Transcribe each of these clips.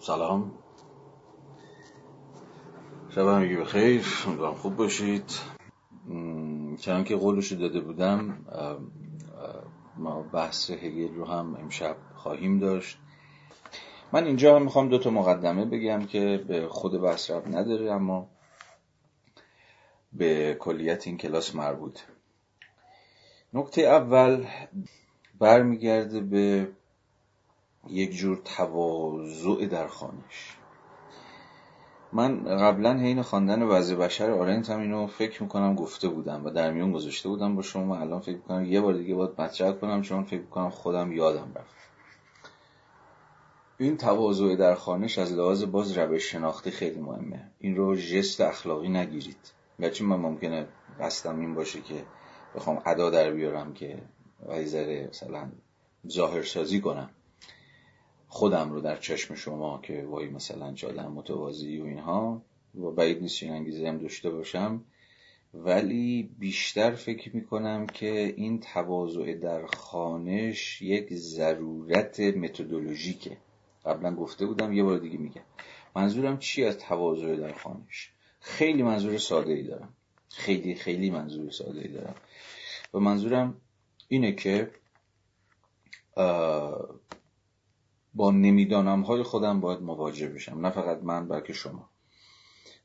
سلام. شب همگی بخیر. امیدوارم خوب باشید. چنان که قولش داده بودم ما بحث هگل رو هم امشب خواهیم داشت. من اینجا هم می‌خوام دو تا مقدمه بگم که به خود بحث رب نداره اما به کلیت این کلاس مربوط نکته اول برمیگرده به یک جور تواضع در خانش. من قبلا حین خواندن وضع بشر آرنت هم اینو فکر می‌کنم گفته بودم و در میون گذاشته بودم با شما. الان فکر می‌کنم یه بار دیگه باید مطرح کنم چون فکر می‌کنم خودم یادم رفت. این تواضع در خانش از لحاظ باز روش شناختی خیلی مهمه. این رو جست اخلاقی نگیرید. گرچه من ممکنه قصدم این باشه که بخوام ادا در بیارم که ذره مثلا ظاهر سازی کنم. خودم رو در چشم شما که وای مثلا جادم متوازی و اینها و بعید نیست این انگیزه هم داشته باشم. ولی بیشتر فکر می‌کنم که این تواضع در خانش یک ضرورت متدولوژیکه. قبلا گفته بودم یه بار دیگه میگم. منظورم چی از تواضع در خانش؟ خیلی منظور ساده ای دارم. خیلی خیلی منظور ساده ای دارم. و منظورم اینه که با نمی‌دانم های خودم باید مواجه بشم نه فقط من بلکه شما.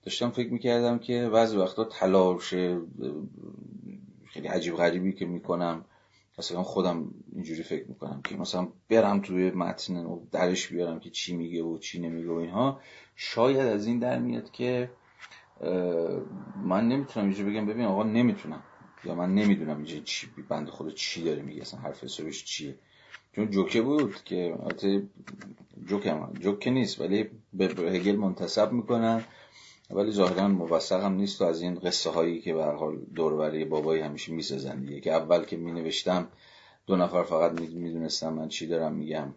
داشتم فکر می‌کردم که بعضی وقتا تلاش خیلی عجیب غریبی که می‌کنم مثلا خودم اینجوری فکر می‌کنم که مثلا برم توی متن و درش بیارم که چی میگه و چی نمیگه و اینها. شاید از این در میاد که من نمی‌تونم اینجوری بگم ببین آقا نمی‌تونم. یا من نمی‌دونم اینجا چی بند خود چی داره میگه اصلا حرف حسابش چیه. چون جوکه بود که البته جوک هم جوکه نیست ولی به هگل منتصب می‌کنن ولی ظاهرا موثق هم نیست و از این قصه هایی که به حال دور بابایی همیشه می‌سازن دیگه. که اول که می نوشتم دو نفر فقط می‌دونستم من چی دارم میگم.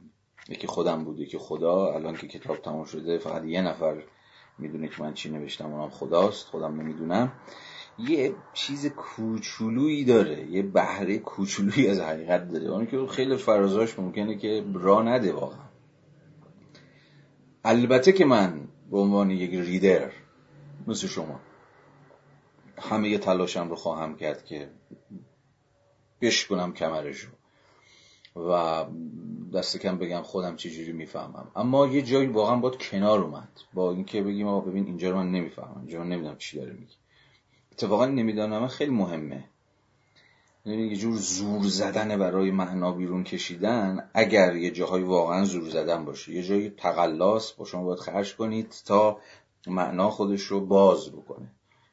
یکی خودم بود یکی خدا. الان که کتاب تمام شده فقط یه نفر می‌دونه که من چی نوشتم اونم خداست. خودم نمی‌دونم یه چیز کوچولویی داره یه بهره کوچولویی از حقیقت داره. اون که خیلی فرازاش ممکنه که را نده واقعا. البته که من به عنوان یک ریدر مثل شما همه تلاشم رو خواهم کرد که بشکنم کمرشو و دست کم بگم خودم چجوری می‌فهمم. اما یه جایی واقعا باید کنار اومد. با اینکه بگیم آقا ببین اینجا رو من نمی‌فهمم. اینجا من نمی‌دونم چی داره میگه. اتفاقا نمی‌دانم خیلی مهمه. یعنی یه جور زور زدن برای معنا بیرون کشیدن اگر یه جاهای واقعا زور زدن باشه. یه جایی تقلاس با شما باید خرج کنید تا معنا خودش رو باز بکنه.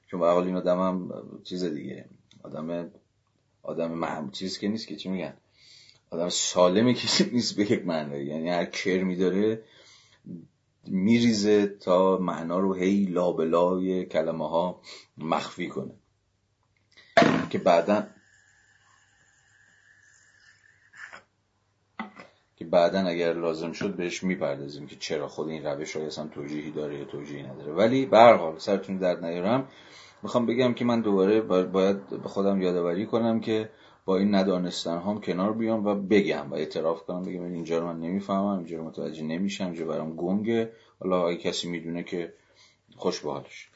چون به این آدم هم چیز دیگه. آدم آدم مهم چیز که نیست که چی میگن؟ آدم سالمی که نیست به یک معنی. یعنی هر کرمی داره میریزه تا معنا رو هی لابلای کلمه ها مخفی کنه. که بعدا که بعدا اگر لازم شد بهش می‌پردازیم که چرا خود این روش های اصلا توجیهی داره یا توجیهی نداره. ولی حال سرتون درد نیارم می‌خوام بگم که من دوباره باید به خودم یادآوری کنم که با این ندانستن هم کنار بیام و بگم و اعتراف کنم بگم اینجا رو من نمی‌فهمم اینجا رو متوجه نمیشم اینجا برام گنگه. حالا اگه کسی می‌دونه که خوش به حالش.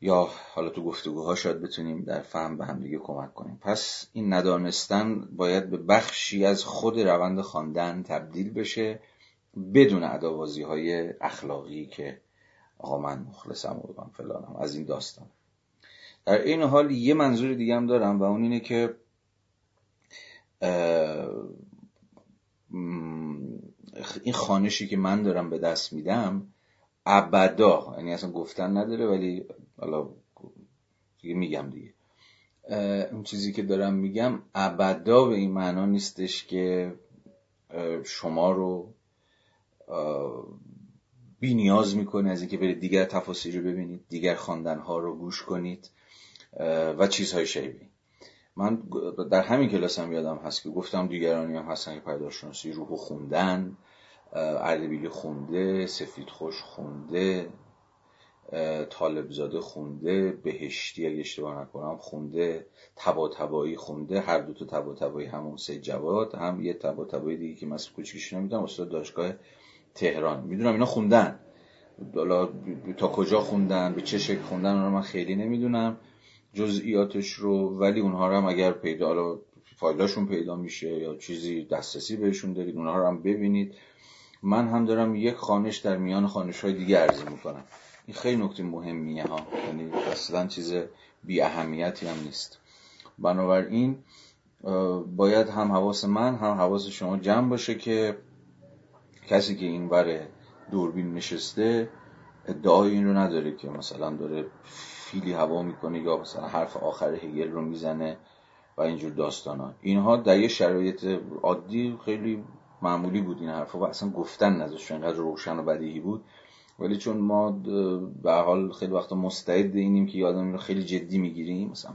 یا حالا تو گفتگوها شاید بتونیم در فهم به هم دیگه کمک کنیم. پس این ندانستن باید به بخشی از خود روند خواندن تبدیل بشه بدون عداوازی های اخلاقی که آقا من مخلصم و فلانم. از این داستان. در این حال یه منظور دیگه هم دارم و اون اینه که این خانشی که من دارم به دست میدم ابدا یعنی اصلا گفتن نداره ولی حالا دیگه میگم دیگه. اون چیزی که دارم میگم ابدا به این معنا نیستش که شما رو بی نیاز می‌کنه از اینکه برید دیگر تفاصیل رو ببینید دیگر خواندن ها رو گوش کنید. و چیزهای شیبی. من در همین کلاس هم یادم هست که گفتم دیگرانی هم هستن که پیداشناسی روح خوندن اردبیلی خونده سفید خوش خونده طالب زاده خونده بهشتی اگه اشتباه نکنم خونده تبا تبایی خونده هر دو تا تبا تبایی همون سه جواد هم یه تبا تبایی دیگه که من کوچیکش نمی‌دونم استاد دانشگاه تهران. می‌دونم اینا خوندن. تا کجا خوندن؟ به چه شکل خوندن؟ رو من خیلی نمی‌دونم. جزئیاتش رو ولی اونها رو هم اگر پیدا فایلاشون پیدا میشه یا چیزی دسترسی بهشون دارید اونها رو هم ببینید. من هم دارم یک خانش در میان خانش های دیگه عرضه می‌کنم. این خیلی نکته مهمیه ها. یعنی اصلا چیز بی اهمیتی هم نیست. بنابراین باید هم حواس من هم حواس شما جمع باشه که کسی که این بره دوربین نشسته ادعای این رو نداره که مثلا داره فیلی هوا می‌کنه یا مثلا حرف آخر هگل رو می‌زنه و اینجور داستان ها اینها در یه شرایط عادی خیلی معمولی بود این حرفا و اصلا گفتن نذاشت اینقدر روشن و بدیهی بود. ولی چون ما به حال خیلی وقتا مستعد اینیم که یادم رو خیلی جدی می‌گیریم مثلا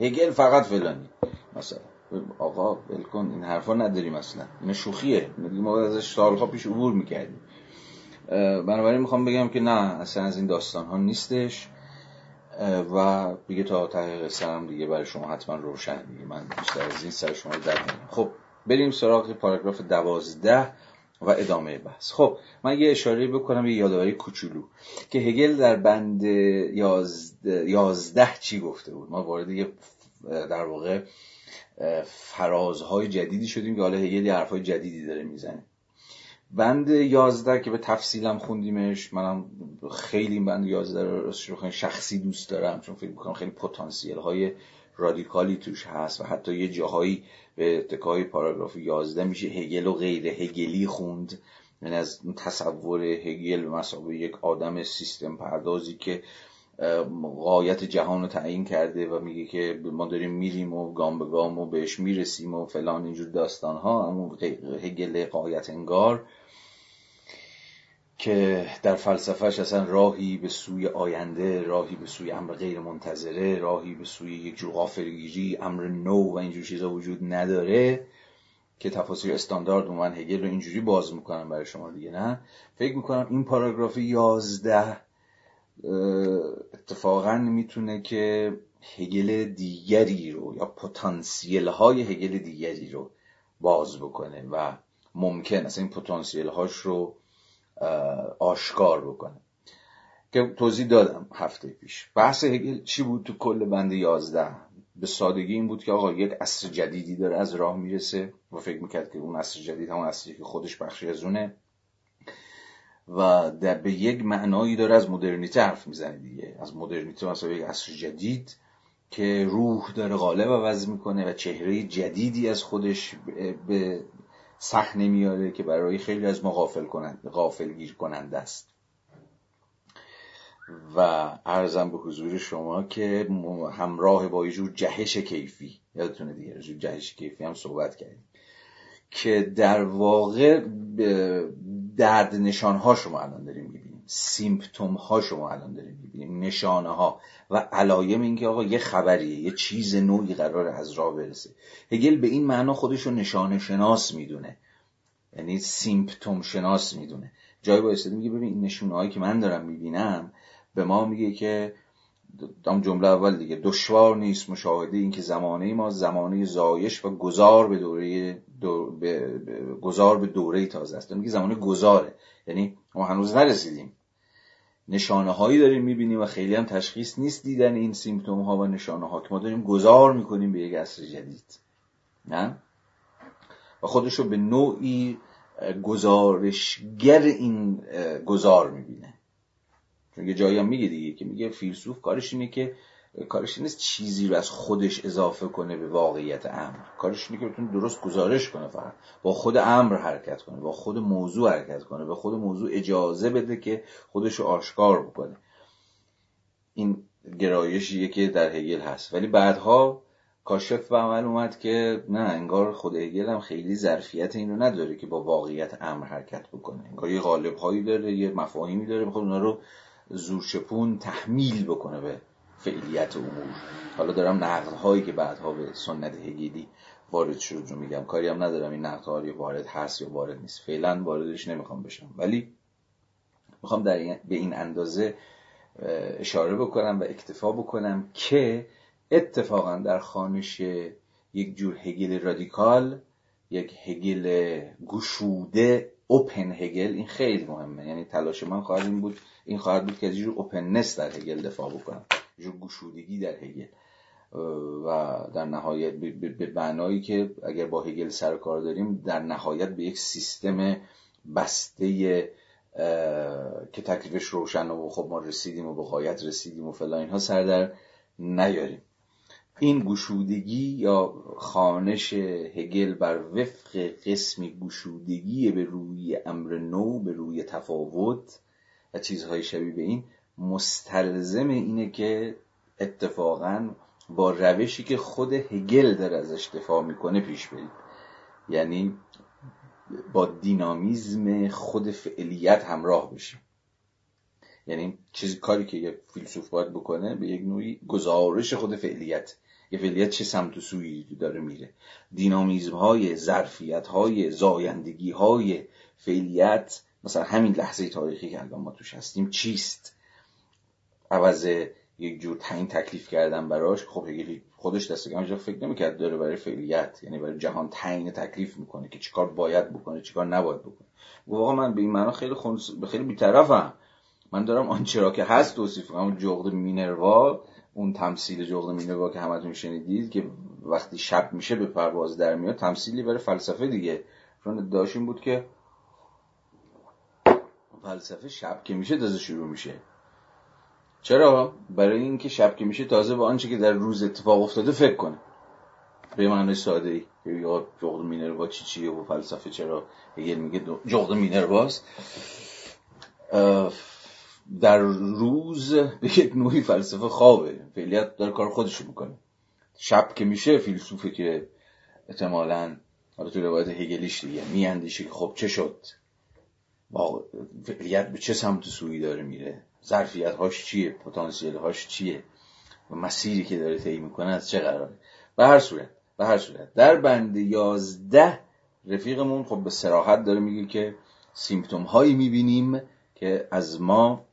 هگل فقط فلانی. مثلا آقا بلکن این حرفا نداریم اصلا. این شوخیه. ما ازش سالها پیش عبور می‌کردیم. بنابراین می‌خوام بگم که نه اصلا از این داستان ها نیستش. و دیگه تا تحقیق سرم دیگه برای شما حتما روشن دیگه من بیشتر از این سر شما در خب بریم سراغ پاراگراف دوازده و ادامه بحث. خب من یه اشاره بکنم یه یادآوری کوچولو که هگل در بند یازده چی گفته بود؟ ما وارد یه در واقع فرازهای جدیدی شدیم که حالا هگل یه حرفهای جدیدی داره می‌زنه. بند یازده که به تفصیلم خوندیمش منم خیلی این بند یازده رو شخصی دوست دارم چون فکر می‌کنم خیلی پتانسیل های رادیکالی توش هست و حتی یه جاهایی به اتکای پاراگراف یازده میشه هگل و غیر هگلی خوند. یعنی از تصور هگل به مسابقه یک آدم سیستم پردازی که قایت جهان رو تعیین کرده و میگه که ما داریم میریم و گام به گام و بهش می‌رسیم و فلان اینجور داستان ها اما هگل قایت انگار که در فلسفهش اصلا راهی به سوی آینده راهی به سوی امر غیر منتظره راهی به سوی یک جور غافلگیری امر نو و اینجور چیزا وجود نداره که تفاصیل استاندارد من هگل رو اینجوری باز می‌کنم برای شما دیگه نه؟ فکر می‌کنم این پاراگراف یازده اتفاقا می‌تونه که هگل دیگری رو یا پتانسیل های هگل دیگری رو باز بکنه و ممکن است این پتانسیل هاش رو آشکار بکنه. که توضیح دادم هفته پیش. بحث هگل چی بود تو کل بند یازده؟ به سادگی این بود که آقا یک عصر جدیدی داره از راه می‌رسه و فکر می‌کرد که اون عصر جدید همون عصری که خودش بخشی از اونه. و در به یک معنایی داره از مدرنیته حرف می‌زنه دیگه. از مدرنیته مثلا یک عصر جدید که روح داره غالب عوض می‌کنه و چهره جدیدی از خودش به صحنه میاره که برای خیلی از ما غافل, کنند، غافل گیر کننده است. و ارزم به حضور شما که همراه با یه جور جهش کیفی یادتونه دیگه جور جهش کیفی هم صحبت کردیم که در واقع درد نشان ها شما الان داریم می‌بینیم. سیمپتوم ها شما الان داریم می‌بینیم. نشانه ها و علایم اینکه آقا یه خبریه یه چیز نوعی قرار از راه برسه. هگل به این معنا خودش رو نشانه شناس می‌دونه. یعنی سیمپتوم شناس می‌دونه. جای با میگه ببین این نشونه هایی که من دارم می‌بینم به ما میگه که دام جمله اول دیگه دشوار نیست مشاهده این که زمانه ما زمانه زایش و گذار به دوره به... گذار به دوره تازه است. میگه زمانه گذاره. یعنی ما هنوز نرسیدیم. نشانه هایی داریم می‌بینیم و خیلی هم تشخیص نیست دیدن این سیمپتوم ها و نشانه ها که ما داریم گذار می‌کنیم به یک عصر جدید. نه؟ و خودش رو به نوعی گزارشگر این گذار می‌بینه. چون یه جایی هم میگه دیگه که میگه فیلسوف کارش اینه که کارش نیست چیزی رو از خودش اضافه کنه به واقعیت امر. کارش اینه که بتونه درست گزارش کنه فقط. با خود امر حرکت کنه با خود موضوع حرکت کنه به خود موضوع اجازه بده که خودش رو آشکار بکنه. این گرایشیه که در هگل هست. ولی بعدها کاشف به عمل اومد که نه انگار خود هگل هم خیلی ظرفیت اینو نداره که با واقعیت امر حرکت بکنه. انگار یه غالب هایی داره یه مفاهیمی داره می‌خواد اونا رو زورچپون تحمیل بکنه به فعلیت امور. حالا دارم نقد هایی که بعدها به سنت هگلی وارد شد رو میگم کاری هم ندارم. این نقد ها وارد هست یا وارد نیست. فعلا واردش نمی‌خوام بشم. ولی می‌خوام در به این اندازه اشاره بکنم و اکتفا بکنم که اتفاقا در خانش یک جور هگل رادیکال یک هگل گشوده اوپن هگل این خیلی مهمه. یعنی تلاش من خواهد این بود این خواهد بود که از جور اوپننس در هگل دفاع بکنم. جور گشودگی در هگل. و در نهایت به معنایی که اگر با هگل سر کار داریم در نهایت به یک سیستم بسته که تکلیفش روشن و خب ما رسیدیم و به غایت رسیدیم و فلا اینها سر در نیاریم. این گشودگی یا خانش هگل بر وفق قسمی گشودگی به روی امر نو به روی تفاوت و چیزهای شبیه به این مستلزم اینه که اتفاقا با روشی که خود هگل در ازش دفاع می‌کنه پیش برید. یعنی با دینامیزم خود فعلیت همراه بشیم یعنی چیزی کاری که یک فیلسوف باید بکنه به یک نوعی گزارش خود فعلیت. یه فعلیت چه سمت و سویی داره میره. دینامیزم های ظرفیت های زایندگی های فعلیت مثلا همین لحظه تاریخی که الان ما توش هستیم چیست؟ عوض یک جور تعیین تکلیف کردن براش خب خودش دست کم فکر نمی‌کرد داره برای فعلیت یعنی برای جهان تعیین تکلیف می‌کنه که چیکار باید بکنه چیکار نباید بکنه. واقعا من به این معنا خیلی خونس... خیلی بیطرفم. من دارم آنچه را که هست توصیف کنم جغد مینروا اون تمثیل جغد مینروا که همتون شنیدید که وقتی شب میشه به پرواز در میاد تمثیلی برای فلسفه دیگه. چون داشتیم بود که فلسفه شب که میشه تازه شروع میشه. چرا؟ برای اینکه شب که میشه تازه به آنچه که در روز اتفاق افتاده فکر کنه. به معنی ساده ای یا جغد مینروا چی چیه و فلسفه چرا؟ هگل میگه جغد مینرواست. در روز به یک نوعی فلسفه خوابه. فعلیت در کار خودشو می‌کنه. شب که میشه فیلسوفه که احتمالا حالا تو روایت هگلیش دیگه میاندیشه که خب چه شد؟ فعلیت به چه سمت سویی داره میره؟ ظرفیت هاش چیه؟ پتانسیل هاش چیه؟ و مسیری که داره طی می‌کنه از چه قراره؟ به هر صورت به هر صورت. در بند یازده رفیقمون خب به سراحت داره میگه که سیمپتوم هایی می‌بینیم که از ما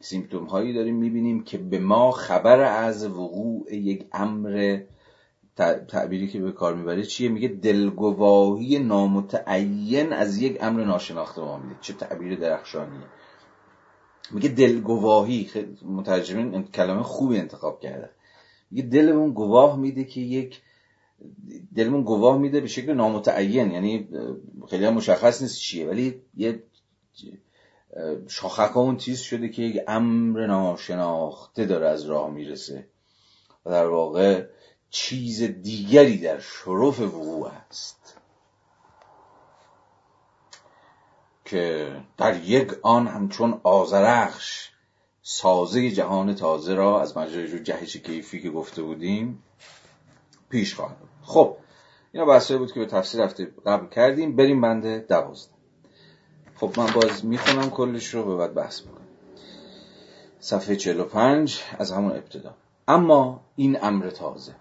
سیمپتوم هایی داریم می‌بینیم که به ما خبر از وقوع یک امر تعبیری که به کار می‌بره چیه؟ میگه دلگواهی نامتعین از یک امر ناشناخته ما میده. چه تعبیر درخشانیه. میگه دلگواهی مترجمین کلمه خوبی انتخاب کرده. میگه دلمون گواه میده که یک دلمون گواه میده به شکل نامتعین یعنی خیلی هم مشخص نیست چیه ولی یه شاخک اون چیز شده که یک امر ناشناخته داره از راه می‌رسه. و در واقع چیز دیگری در شرف وقوع است که در یک آن همچون آزرخش سازه جهان تازه را از مجرای جهش کیفی که گفته بودیم پیش خواهد خب اینا بحثایی بود که به تفسیر هفته قبل کردیم. بریم بنده دوازده. خب من باز می‌خونم کلش رو به بعد بحث بکنم صفحه 45 از همون ابتدا. اما این امر تازه.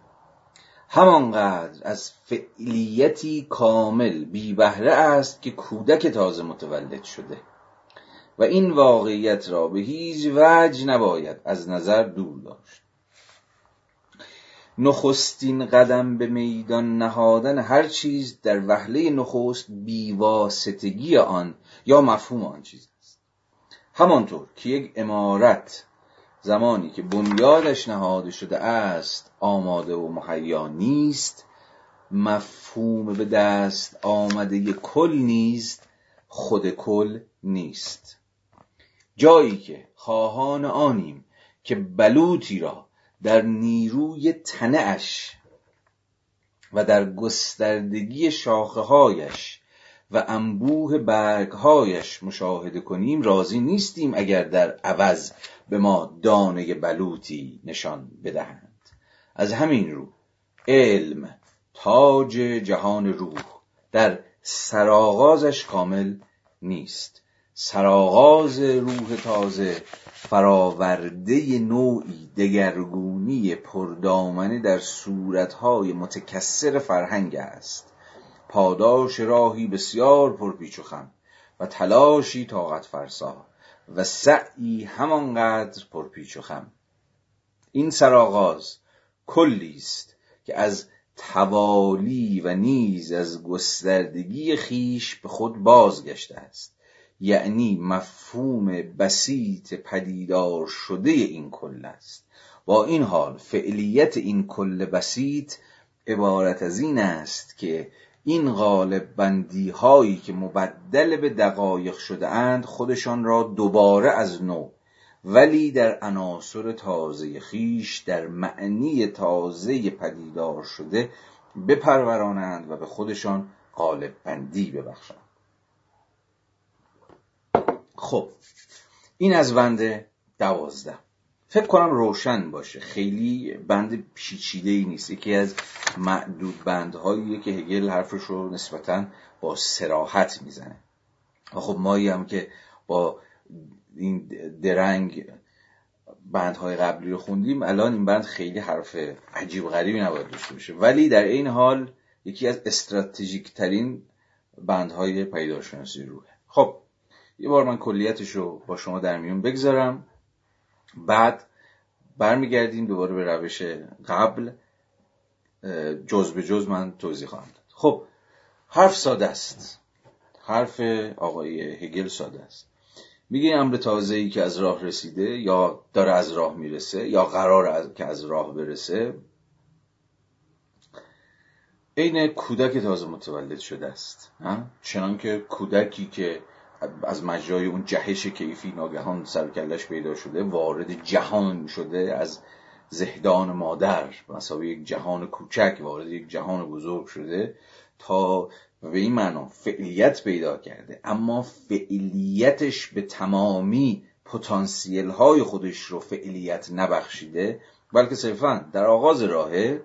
همانقدر از فعلیتی کامل بی بهره است که کودک تازه متولد شده. و این واقعیت را به هیچ وجه نباید از نظر دور داشت. نخستین قدم به میدان نهادن هر چیز در وهله نخست بیواسطگی آن یا مفهوم آن چیز است. همانطور که یک امارت زمانی که بنیادش نهاده شده است آماده و مهیا نیست مفهوم به دست آمده کل نیست خود کل نیست. جایی که خواهان آنیم که بلوطی را در نیروی تنهش و در گستردگی شاخه هایش و انبوه برگهایش مشاهده کنیم راضی نیستیم اگر در عوض به ما دانه بلوطی نشان بدهند. از همین رو علم تاج جهان روح در سراغازش کامل نیست. سراغاز روح تازه فراورده نوعی دگرگونی پردامنه در صورتهای متکسر فرهنگ است. پاداش راهی بسیار پرپیچ و خم و تلاشی طاقت فرسا و سعی همانقدر پرپیچ و خم. این سرآغاز کلی است که از توالی و نیز از گستردگی خیش به خود بازگشته است. یعنی مفهوم بسیط پدیدار شده این کل است. با این حال فعلیت این کل بسیط عبارت از این است که این غالب بندی هایی که مبدل به دقایق شده اند خودشان را دوباره از نو ولی در عناصر تازه خیش در معنی تازه پدیدار شده بپرورانند و به خودشان غالب بندی ببخشند. خب این از بند دوازده. فکر کنم روشن باشه. خیلی بند پیچیده ای نیست. یکی از معدود بندهایی که هگل حرفش رو نسبتا با سراحت می‌زنه. خب مایی هم که با این درنگ بندهای قبلی رو خوندیم الان این بند خیلی حرف عجیب غریبی نباید داشته باشه. ولی در این حال یکی از استراتژیک ترین بندهای پیداشناسی روحه. خب یه بار من کلیتش رو با شما در میون بگذارم. بعد برمیگردیم دوباره به روش قبل جز به جز من توضیح خواهم داد. خب حرف ساده است. حرف آقای هگل ساده است. میگه امر تازه ای که از راه رسیده یا داره از راه می‌رسه یا قرار از... که از راه برسه عین کودک تازه متولد شده است. چنان که کودکی که از مجرای اون جهش کیفی ناگهان سرکلش پیدا شده وارد جهان شده از زهدان مادر مثلا یک جهان کوچک وارد یک جهان بزرگ شده تا به این معنا فعلیت پیدا کرده. اما فعلیتش به تمامی پتانسیل های خودش رو فعلیت نبخشیده بلکه صرفا در آغاز راهه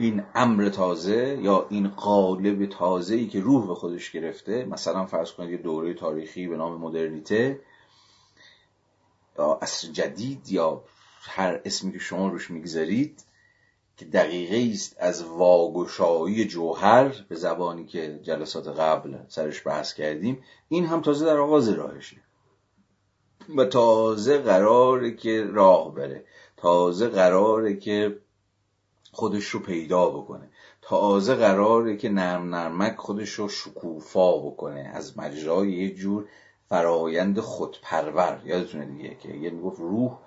این امر تازه یا این قالب تازه ای که روح به خودش گرفته مثلا فرض کنید یه دوره تاریخی به نام مدرنیته یا عصر جدید یا هر اسمی که شما روش می‌گذارید که دقیقه است از واگشایی جوهر به زبانی که جلسات قبل سرش بحث کردیم. این هم تازه در آغاز راهشه. و تازه قراره که راه بره. تازه قراره که خودش رو پیدا بکنه. تازه قراره که نرم نرمک خودش رو شکوفا بکنه. از مجرای یه جور فرایند خودپرور. یادتونه دیگه که یه می‌گفت روح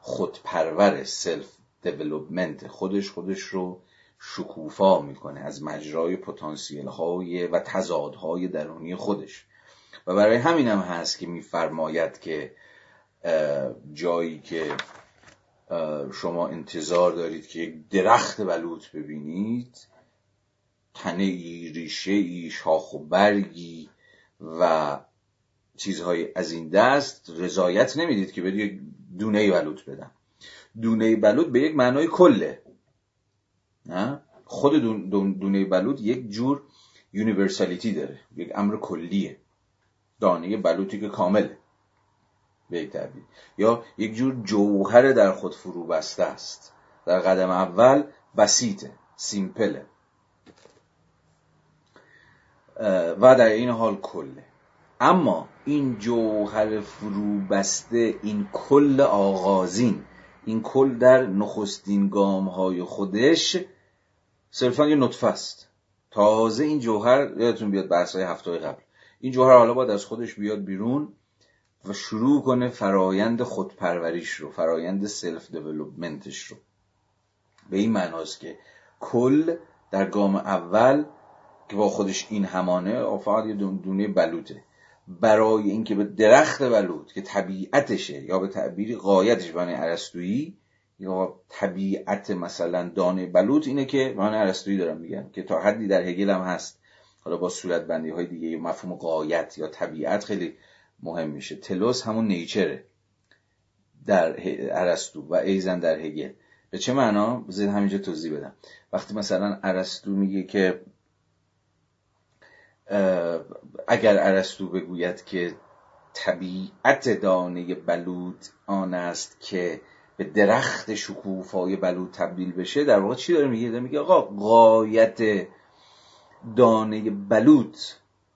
خودپرور self-development خودش خودش رو شکوفا می‌کنه از مجرای پتانسیل های و تضادهای درونی خودش. و برای همین هم هست که میفرماید که جایی که شما انتظار دارید که یک درخت بلوط ببینید تنه ای ریشه ای شاخ و برگی و چیزهای از این دست رضایت نمی‌دید که برید یک دونه بلوط بدم. دونه بلوط به یک معنای کله. نه؟ خود دونه بلوط یک جور یونیورسالیتی داره. یک امر کلیه. دانه بلوطی که کامله. به تعبیر یا یک جور جوهر در خود فرو بسته است. در قدم اول بسیطه سیمپله. و در این حال کله. اما این جوهر فرو بسته این کل آغازین این کل در نخستین گام های خودش صرفا یه نطفه است. تازه این جوهر یادتون بیاد بحث های هفته قبل. این جوهر حالا باید از خودش بیاد بیرون. و شروع کنه فرایند خودپروریش رو فرایند self-development ش رو. به این معناست که کل در گام اول که با خودش این همانه فقط یه دونه بلوطه. برای اینکه به درخت بلوط که طبیعتشه یا به تعبیری قایتش بانه عرستویی یا طبیعت مثلا دانه بلوط اینه که بانه عرستویی دارم میگن که تا حدی در هگل هم هست. حالا با صورت بندی های دیگه مفهوم قایت یا طبیعت خیلی مهم میشه. تلوس همون نیچره در ارسطو و ایزن در هگل. به چه معنا؟ بذارید همینجا توضیح بدم. وقتی مثلا ارسطو میگه که اگر ارسطو بگوید که طبیعت دانه بلود آن است که به درخت شکوفای بلود تبدیل بشه در واقع چی داره میگه؟ میگه آقا قایت دانه بلود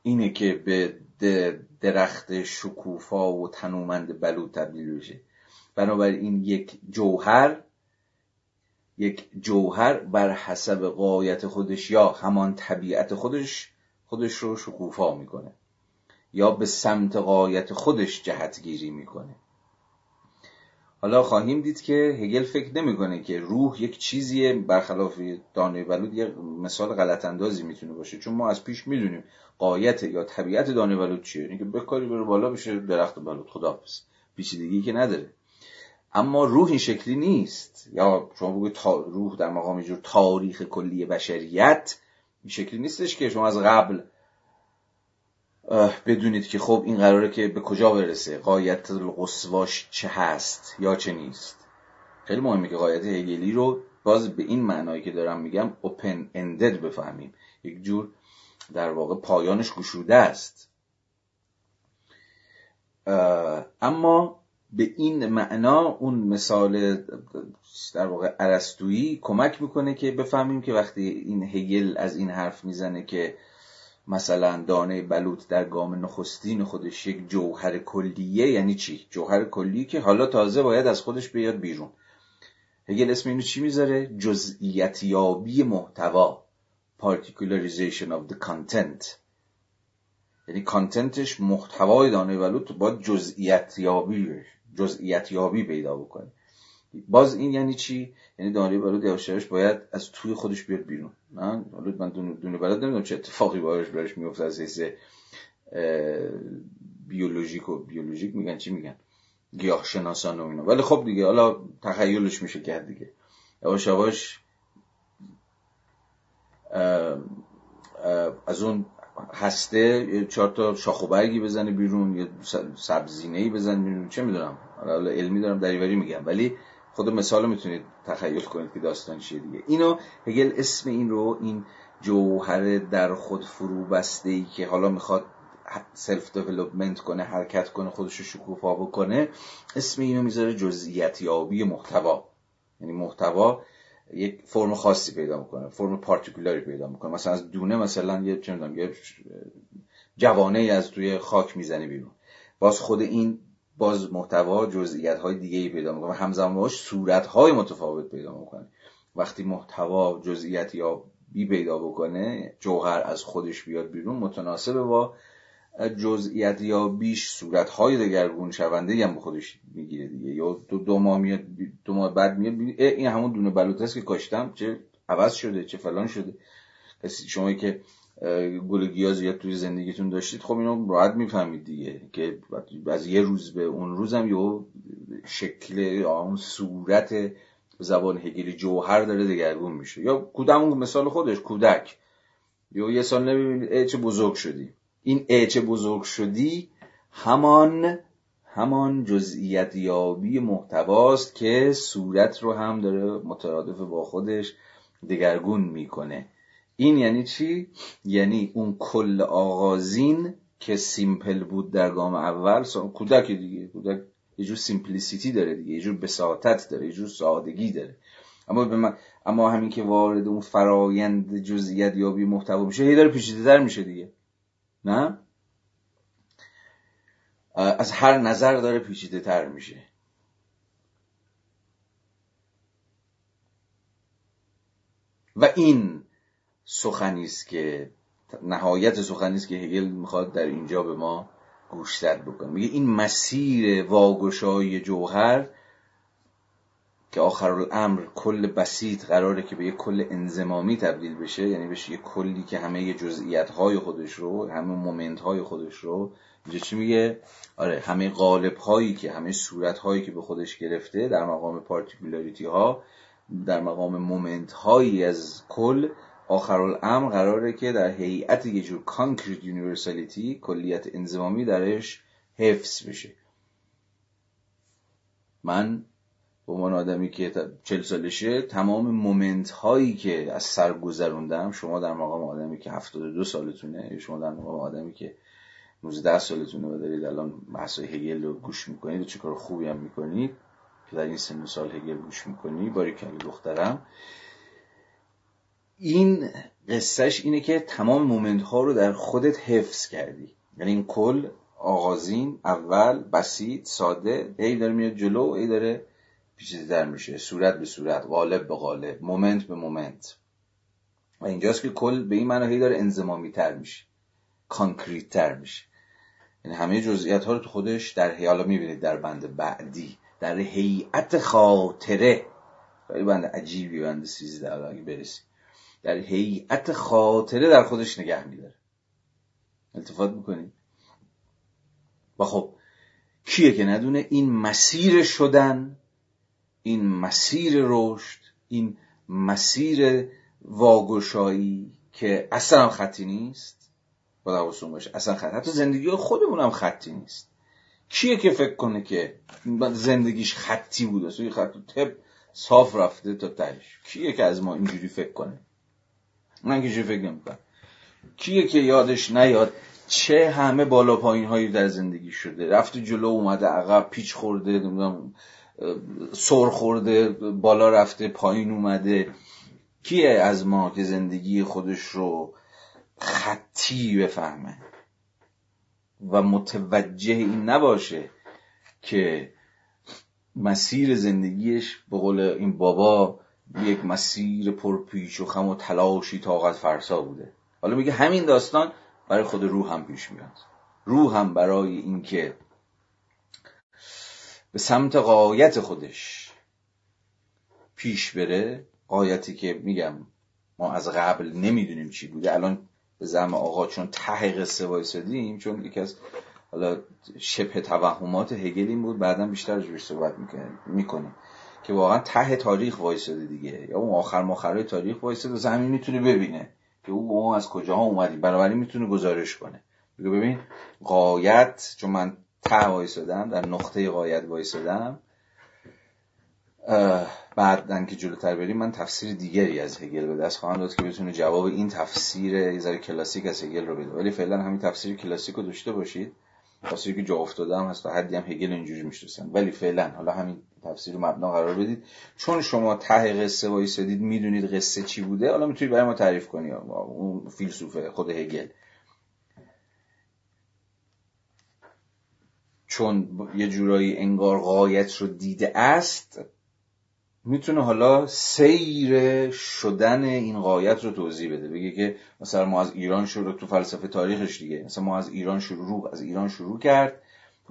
اینه که به درخت شکوفا و تنومند بلود تبدیل بشه بنابراین یک جوهر یک جوهر بر حسب قایت خودش یا همان طبیعت خودش خودش رو شکوفا می‌کنه یا به سمت قایت خودش جهتگیری می‌کنه. حالا خواهیم دید که هگل فکر نمی‌کنه که روح یک چیزیه برخلاف دانه بلود یه مثال غلط اندازی می‌تونه باشه. چون ما از پیش می‌دونیم قایت یا طبیعت دانه بلود چیه. اینکه بکاری بره بالا بشه درخت بلود خداحافظ پیچیدگی که نداره. اما روح این شکلی نیست. یا شما بگوید روح در مقام جور تاریخ کلی بشریت این شکلی نیستش که شما از قبل بدونید که خب این قراره که به کجا برسه قایت القصواش چه هست یا چه نیست. خیلی مهمه که قایت هگلی رو باز به این معنایی که دارم میگم اوپن اندد بفهمیم. یک جور در واقع پایانش گشوده است. اما به این معنا اون مثال در واقع عرستویی کمک می‌کنه که بفهمیم که وقتی این هگل از این حرف می‌زنه که مثلا دانه بلوط در گام نخستین خودش یک جوهر کلیه یعنی چی؟ جوهر کلی که حالا تازه باید از خودش بیاد بیرون. هگل اسم اینو چی می‌ذاره؟ جزئیت یابی محتوا. Particularization of the content. یعنی کانتنتش محتوای دانه بلوط باید جزئیت یابی جزئیت یابی پیدا بکنه. باز این یعنی چی؟ یعنی دانه بلود یواشش باید از توی خودش بیاد بیرون. نه؟ حالا من دونه بلد نمی‌دونم چه اتفاقی باش براش میفته از حیث بیولوژیک و بیولوژیک میگن چی میگن؟ گیاه شناسان و اینا. ولی خب دیگه حالا تخیلش میشه کرد دیگه. یواش یواش از اون هسته چهار تا شاخ و برگی بزنه بیرون یه سبزینه ای بزنه بیرون. چه می‌دونم؟ حالا علمی دارم دریوری میگم. ولی خود مثال می‌تونید تخیل کنید که داستان چیه دیگه. اینو هگل اسم این رو این جوهر در خود فرو بسته ای که حالا می‌خواد self-development کنه حرکت کنه خودش رو شکوفا بکنه اسم اینو می‌ذاره جزئیت یابی محتوا. یعنی محتوا یک فرم خاصی پیدا می‌کنه فرم particular ی پیدا می‌کنه. مثلا از دونه مثلا یه چه می‌دونم یه جوانه از توی خاک می‌زنه بیرون. باز خود این باز محتوا جزئیات های دیگه ای پیدا می‌کنه همزمان باش صورت های متفاوت پیدا می‌کنه. وقتی محتوا جزئیات یا بی پیدا بکنه جوهر از خودش بیاد بیرون متناسب با جزئیات یا بیش صورت های دگرگون شونده هم به خودش می‌گیره دیگه. یا دو, دو ماه میاد دو ماه بعد میاد این همون دونه بلوط است که کاشتم چه عوض شده چه فلان شده. شما که گل گیاه زیاد توی زندگیتون داشتید. خب اینو راحت می‌فهمید دیگه که از یه روز به اون روزم یه شکل اون صورت زبان هگلی جوهر داره دگرگون میشه. یا کودمون مثال خودش کودک. یا یه سال نمی‌بینید چه بزرگ شدی. این اعچه بزرگ شدی همان همان جزئیت یابی محتواست که صورت رو هم داره مترادف با خودش دگرگون می‌کنه. این یعنی چی؟ یعنی اون کل آغازین که سیمپل بود در گام اول کودک دیگه کودک یه جور سیمپلیسیتی داره دیگه یه جور بساطت داره یه جور سادگی داره. اما به من... اما همین که وارد اون فرایند جزئیت یابی محتوا میشه هی داره پیچیده میشه دیگه. نه؟ از هر نظر داره پیچیده تر میشه. و این سخنی است که نهایت سخنی است که هگل می‌خواد در اینجا به ما گوشزد بکنه. میگه این مسیر واگشای جوهر که آخر الامر کل بسیط قراره که به یک کل انضمامی تبدیل بشه یعنی بشه یک کلی که همه جزئیات های خودش رو همه moment های خودش رو اینجا چی میگه؟ آره همه قالب هایی که همه صورت هایی که به خودش گرفته در مقام particularity ها در مقام moment هایی از کل آخر الامر قراره که در هیئت یه جور concrete universality کلیت انضمامی درش حفظ بشه. من به عنوان آدمی که چل سالشه تمام moment هایی که از سر گذروندم شما در مقام آدمی که هفتاد دو سالتونه شما در مقام آدمی که 19 سالتونه و دارید الان بحثای هگل رو گوش می‌کنید و چه کار خوبی هم می‌کنید که در این سن سال هگل گوش می‌کنی باری دخترم. این قصه‌ش اینه که تمام moment ها رو در خودت حفظ کردی. یعنی این کل آغازین اول بسیط ساده ای داره میاد جلو ای داره پیچیده‌تر میشه. صورت به صورت قالب به قالب moment به moment. و اینجاست که کل به این معنی داره انضمامی تر میشه. concrete تر میشه. یعنی همه جزئیات ها رو تو خودش در حالا می‌بینید در بند بعدی در هیئت خاطره. خیلی بند عجیبی بند سیزده اگه برسی در هیئت خاطره در خودش نگه میداره. التفات می‌کنید و خب کیه که ندونه؟ این مسیر شدن این مسیر رشد این مسیر واگشایی که اصلا خطی نیست. با حواستون باشه. اصلا خطی. حتی زندگی خودمون هم خطی نیست. کیه که فکر کنه که زندگیش خطی بوده؟ سوی خط تب صاف رفته تا تهش. کیه که از ما اینجوری فکر کنه؟ من که فکر نمی‌کنم. کیه که یادش نیاد چه همه بالا پایین هایی در زندگی شده. رفته جلو اومده عقب پیچ خورده نمی‌دونم سر خورده بالا رفته پایین اومده. کیه از ما که زندگی خودش رو خطی بفهمه و متوجه این نباشه که مسیر زندگیش به قول این بابا یک مسیر پرپیچ و خم و تلاشی طاقت فرسا بوده. حالا میگه همین داستان برای خود روح هم پیش میاد. روح هم برای اینکه به سمت قایت خودش پیش بره قایتی که میگم ما از قبل نمی‌دونیم چی بوده. الان به زم آقا چون ته قصه وایسادیم چون یکی از حالا شبه توهمات هگل بود بعدا بیشتر روش صحبت می‌کنیم. که واقعا ته تاریخ وایساده دیگه. یا اون آخر ماخره تاریخ وایساده زمین می‌تونه ببینه که او از کجاها اومدی بنابراین می‌تونه گزارش کنه. بگو ببین قایت چون من ته وایسادم در نقطه قایت وایسادم بعد که جلوتر بریم من تفسیر دیگری از هگل به دست خواهم داد که بتونه جواب این تفسیر یه کلاسیک از هگل رو بده. ولی فعلا همین تفسیر کلاسیک رو داشته باشید. تفسیری که جا افتاده هست و حدی هم هگل اینجوری می‌شناسن. ولی فعلا حالا همین تفسیر مبنا قرار بدید. چون شما ته قصه وایسادید می‌دونید قصه چی بوده. حالا می‌تونید برای ما تعریف کنی. اون فیلسوفه خود هگل. چون یه جورایی انگار قایت رو دیده است می‌تونه حالا سیر شدن این قایت رو توضیح بده. بگه که مثلا ما از ایران شروع تو فلسفه تاریخش دیگه. مثلا ما از ایران شروع از ایران شروع کرد.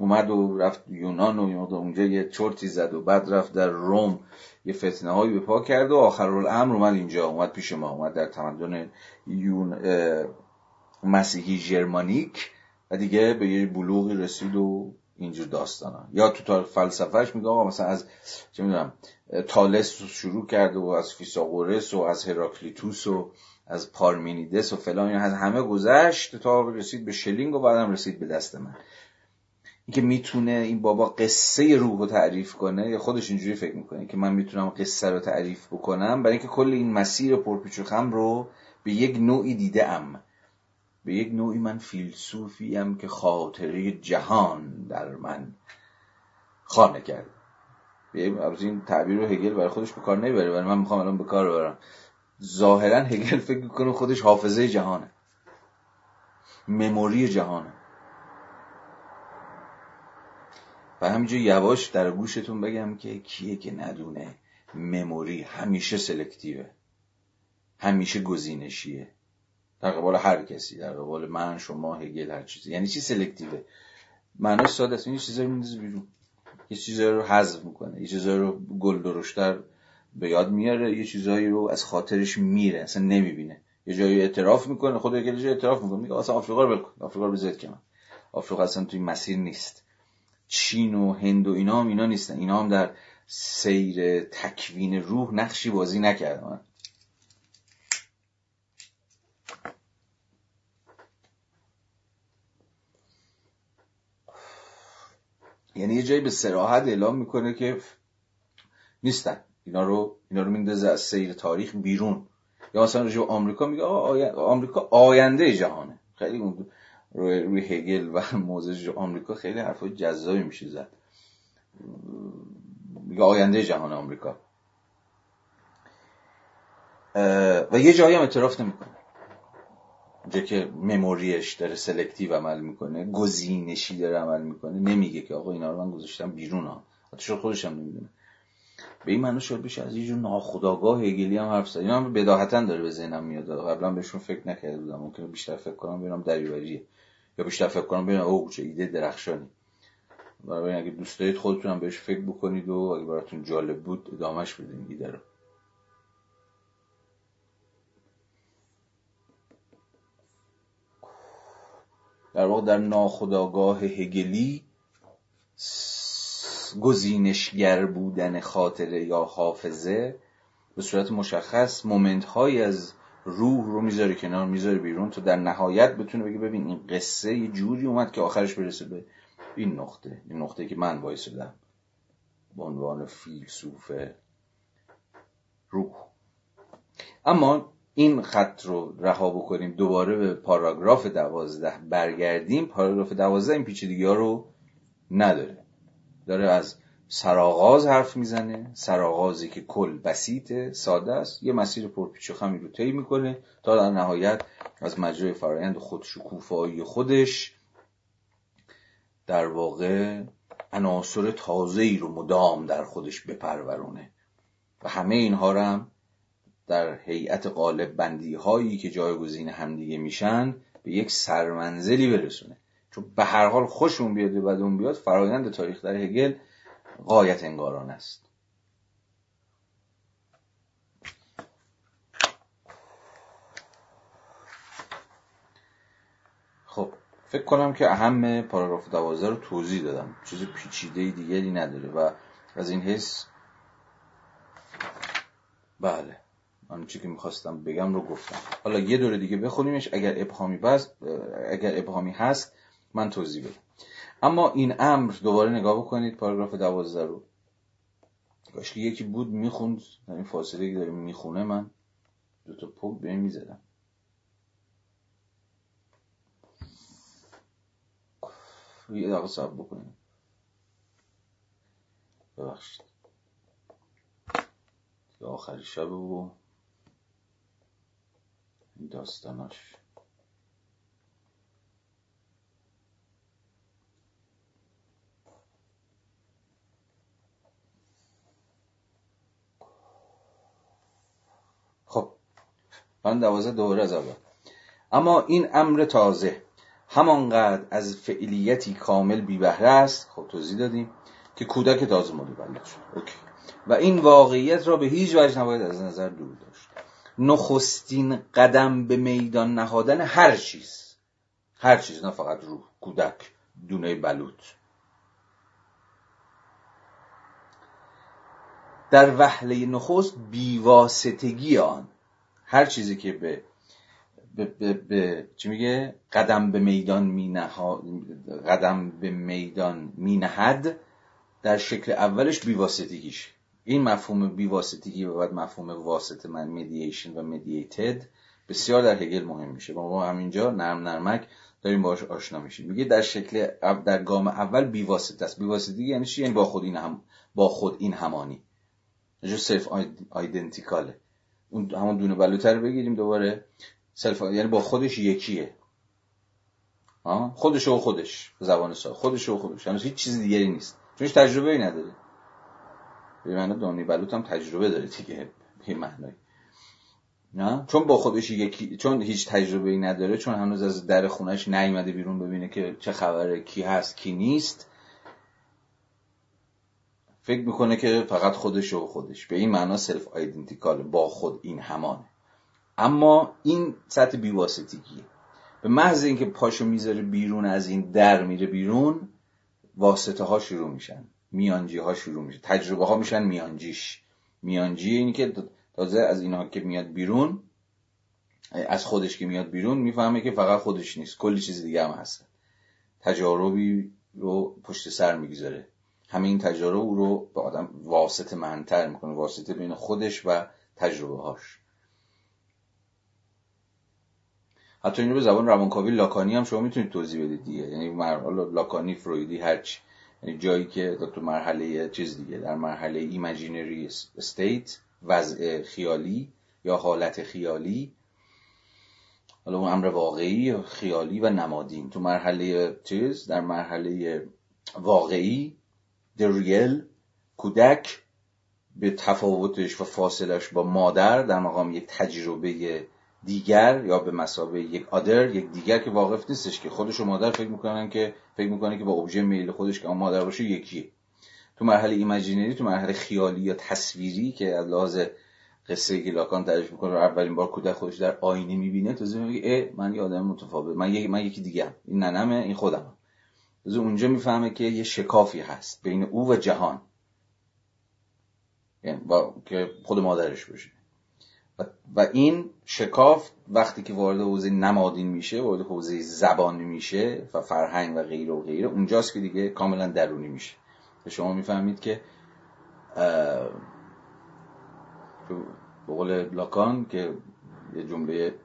اومد و رفت یونان و اونجا یه چرتی زد و بعد رفت در روم. یه فتنه هایی به پا کرد و آخر الامر اومد اینجا. اومد پیش ما. اومد در تمدن یون مسیحی جرمانیک و دیگه به یه بلوغی رسید و اینجور داستانا یا تو فلسفهش میگه آقا مثلا از چه می‌دونم تالس شروع کرده و از فیساغورس و از هراکلیتوس و از پارمینیدس و فلان. از همه گذشت تا رسید به شلینگ و بعدم رسید به دست من. اینکه می‌تونه این بابا قصه روح رو تعریف کنه یا خودش اینجوری فکر می‌کنه که من می‌تونم قصه رو تعریف بکنم برای اینکه کل این مسیر پرپیچ و خم رو به یک نوعی دیده ام به یک نوعی من فیلسوفی ام که خاطره جهان در من خانه کرد. از این تعبیر رو هگل برای خودش به کار نمی‌بره ولی من می‌خوام الان به کار ببرم. ظاهرا هگل فکر می‌کنه خودش حافظه جهانه. مموری جهانه. و همینجا یواش در گوشتون بگم که کیه که ندونه مموری همیشه سلکتیوه. همیشه گزینشیه. در قبال هر کسی در قبال من شما هگل هر چیزی. یعنی چی سلکتیوه؟ معناش ساده است. این چیزایی میندازه بیرون. یه چیزایی رو حذف می‌کنه. یه چیزایی رو گل درشتر به یاد میاره. یه چیزایی رو از خاطرش میره. اصلا نمی‌بینه. یه جایی اعتراف می‌کنه. خود هگل اعتراف می‌کنه. میگه اصلا آفریقا رو بکن آفریقا رو بزد کنم آفریقا اصلا توی مسیر نیست. چین و هند و اینا هم اینا نیستن. اینا هم در سیر تکوین روح نقشی بازی نکردن. یعنی یه جایی به سراحت اعلام می‌کنه که نیستن. اینا رو اینا رو میندازه از سیر تاریخ بیرون. یا مثلا رجوع آمریکا میگه آمریکا آینده جهانه. خیلی اون روی, روی هگل و موضوع آمریکا خیلی حرفای جذابی میشه زد. میگه آینده جهان آمریکا. و یه جایی هم اعتراف نمی‌کنه. اونجا که مموریش داره سلکتیو عمل می‌کنه گزینشی داره عمل می‌کنه نمیگه که آقا اینا رو من گذاشتم بیرون ها. خودش هم نمی‌دونه. به این معنی شد بشه از یه جور ناخداگاه هگلی هم حرف زد. اینا هم بداهتا داره به ذهنم میاد. قبلا بهشون فکر نکرده بودم. ممکنه بیشتر فکر کنم ببینم دریوریه. یا بیشتر فکر کنم ببینم اوه چه ایده درخشانی. برای اگه دوست دارید خودتون هم بهش فکر بکنید و اگه براتون جالب بود ادامهش بدین ایده رو. در واقع در ناخداگاه هگلی گزینشگر بودن خاطره یا حافظه به صورت مشخص مومنت های از روح رو می‌ذاره کنار می‌ذاره بیرون تا در نهایت بتونه بگه ببین این قصه یه جوری اومد که آخرش برسه به این نقطه. این نقطه که من وایسادم. به عنوان فیلسوف روح. اما این خط رو رها بکنیم. دوباره به پاراگراف دوازده برگردیم. پاراگراف دوازده این پیچیدگی ها رو نداره. داره از سرآغاز حرف می‌زنه. سرآغازی که کل بسیطه ساده است. یه مسیر پرپیچ و خمی رو طی می‌کنه تا در نهایت از مجرای فرایند خود شکوفایی خودش در واقع عناصر تازه ای رو مدام در خودش بپرورونه. و همه اینها رو هم در هیئت قالب بندی هایی که جایگزین همدیگه میشن به یک سرمنزلی برسونه. چون به هر حال خوشمون بیاد و اون بیاد فرایند تاریخ در هگل قایت انگاران است. خب فکر کنم که اهم پاراگراف دوازده رو توضیح دادم. چیز پیچیده دیگری نداره و از این حس بله آنچه که می‌خواستم بگم رو گفتم. حالا یه دوره دیگه بخونیمش اگر ابهامی بس اگر ابهامی هست من توضیح بدم. اما این امر دوباره نگاه بکنید پاراگراف دوازده رو. کاش یکی بود می‌خوند در این فاصله که داره می‌خونه من دو تا پک به می‌زدم یه دقیقه صبر بکنید. ببخشید. آخری شب و داستاناش خب من دوازه دوره از اول اما این امر تازه. همانقدر از فعلیتی کامل بی بهره است خب توضیح دادیم که کودک تازه متولد شد. اوکی. و این واقعیت را به هیچ وجه نباید از نظر دور داشت. نخستین قدم به میدان نهادن هر چیز. هر چیز نه فقط روح کودک دونه بلوط. در وحله نخست بیواسطگی آن هر چیزی که به به, به, به چی میگه؟ قدم به میدان می قدم به میدان می نهد در شکل اولش بیواسطگیش. این مفهوم بیواسطگی و بعد مفهوم واسطه من مدییشن و مدییتد بسیار در هگل مهم میشه. ما همینجا نرم نرمک داریم باش آشنا میشیم. میگه در شکل در گام اول بیواسطه است. بیواسطگی یعنی چی؟ یعنی با خود این هم با خود این همانی. جور self identical ه اون همون دونه بلوط رو بگیریم دوباره. self یعنی با خودش یکیه. خودش و خودش. زبان سا خودش و خودش. یعنی هیچ چیز دیگری نیست. چون هیچ تجربه ای نداره. به معنی دانه ی بلوط هم تجربه داره دیگه. به معنی نه؟ چون با خودش یکی چون هیچ تجربه ای نداره چون هنوز از در خونش نیومده بیرون ببینه که چه خبره کی هست کی نیست. فکر می‌کنه که فقط خودش و خودش. به این معنا سلف آیدنتیکال با خود این همانه. اما این سطح بیواسطگیه به محض اینکه پاشو می‌ذاره بیرون از این در میره بیرون واسطه ها شروع میشن. میانجی ها شروع میشه. تجربه ها میشن میانجیش. میانجی اینی که تازه از اینها که میاد بیرون از خودش که میاد بیرون می‌فهمه که فقط خودش نیست. کلی چیز دیگه هم هست. تجاربی رو پشت سر می‌گذاره. همین تجارب او رو به آدم واسطه مندتر می‌کنه واسطه بین خودش و تجربه هاش حتی اینو به زبان روانکاوی لاکانی هم شما می‌تونید توضیح بدید دیگه. یعنی لاکانی فرویدی هرچی. یعنی جایی که تو مرحله چیز دیگه در مرحله imaginary state وضع خیالی یا حالت خیالی. حالا اون امر واقعی خیالی و نمادین. تو مرحله چیز در مرحله واقعی real کودک به تفاوتش و فاصلش با مادر در مقام یک تجربه دیگر یا به مسابقه یک آدر یک دیگر که واقف نیستش که خودش و مادر فکر می‌کنن که فکر می‌کنه که با ابژه میل خودش که اون مادر باشه یکیه. تو مرحله ایمجینری تو مرحله خیالی یا تصویری که از لحاظ قصه که لاکان تعریف می‌کنه اولین بار کودک خودش در آینه می‌بینه تو میگه من یه آدم متفاوت من یکی من یکی دیگه این ننمه این خودم از اونجا می‌فهمه که یه شکافی هست بین او و جهان. یعنی با... که خود مادرش باشه. و... و این شکاف وقتی که وارد حوزه نمادین میشه وارد حوزه زبان میشه و فرهنگ و غیره و غیره اونجاست که دیگه کاملا درونی میشه. شما می‌فهمید که به قول لاکان که یه جمله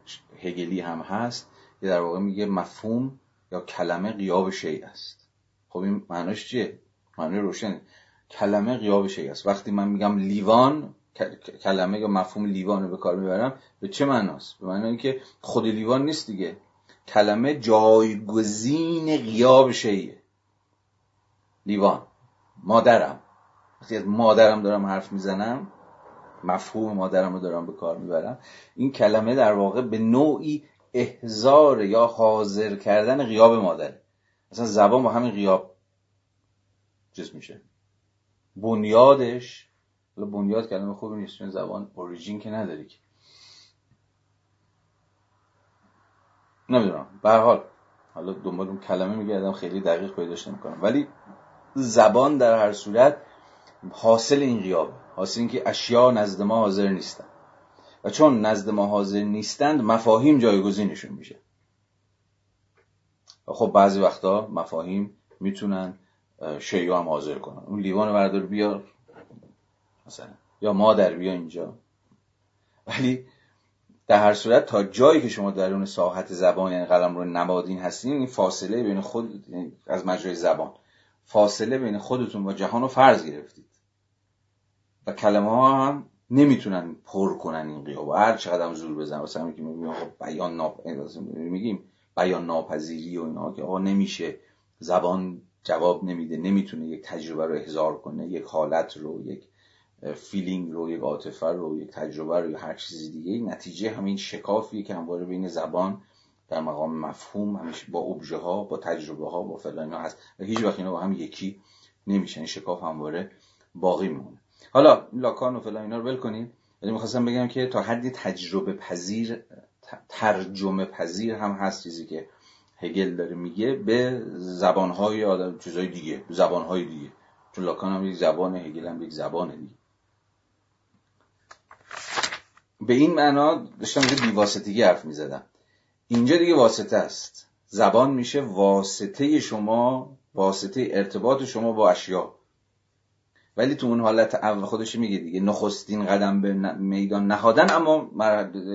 هگلی هم هست یه در واقع میگه مفهوم کلمه قیاب شی است. خب این معناش چیه؟ معنی روشن کلمه قیاب شی است. وقتی من میگم لیوان کلمه یا مفهوم لیوان رو به کار می‌برم به چه معناست؟ به معنی که خود لیوان نیست دیگه. کلمه جایگزین قیاب شیه لیوان. مادرم. وقتی از مادرم دارم حرف می‌زنم مفهوم مادرم رو دارم به کار می‌برم این کلمه در واقع به نوعی احزار یا حاضر کردن غیاب مادره مثلا زبان با همین غیاب چیز میشه. بنیادش بنیاد کلمه خوبی نیست چون زبان اوریجین که نداری که. نمی‌دونم. به حال حالا دنبال اون کلمه میگردم خیلی دقیق پیداش نمی‌کنم. ولی زبان در هر صورت حاصل این غیابه حاصل اینکه اشیا نزد ما حاضر نیستن. و چون نزد ما حاضر نیستند مفاهیم جایگزینشون میشه. خب بعضی وقتا مفاهیم می‌تونن شیو هم حاضر کنن. اون لیوان بردار بیار مثلا یا مادر بیا اینجا. ولی در هر صورت تا جایی که شما درون ساحت زبان یعنی قلم رو نمادین هستین این فاصله بین خود یعنی از مجرای زبان فاصله بین خودتون و جهان رو فرض گرفتید. و کلمه ها هم نمی‌تونن پر کنن این قیاب. هر چقدر هم زور بزن واسه همین که میگیم بیان ناپ... میگیم بیان ناپذیری و اینا. که آقا نمیشه. زبان جواب نمیده. نمی‌تونه یک تجربه رو احضار کنه. یک حالت رو یک feeling رو یک عاطفه رو یک تجربه رو هر چیز دیگه. نتیجه همین شکافیه که همواره بین زبان در مقام مفهوم همیشه با ابژه ها با تجربه ها با فلان هست. و هیچ وقت اینا با هم یکی نمیشن. این شکاف همواره باقی میمونه حالا لاکان و فلان اینا رو ول کنیم ولی می‌خواستم بگم که تا حدی تجربه پذیر ترجمه پذیر هم هست چیزی که هگل داره میگه به زبانهای آدم چیزهای دیگه زبانهای دیگه. چون لاکان هم یک زبان هگل هم یک زبان دیگه. به این معنا داشتم یه بیواسطگی حرف می‌زدم. اینجا دیگه واسطه است. زبان میشه واسطه شما واسطه ارتباط شما با اشیا ولی تو اون حالت اول خودش میگه دیگه. نخستین قدم به میدان نهادن اما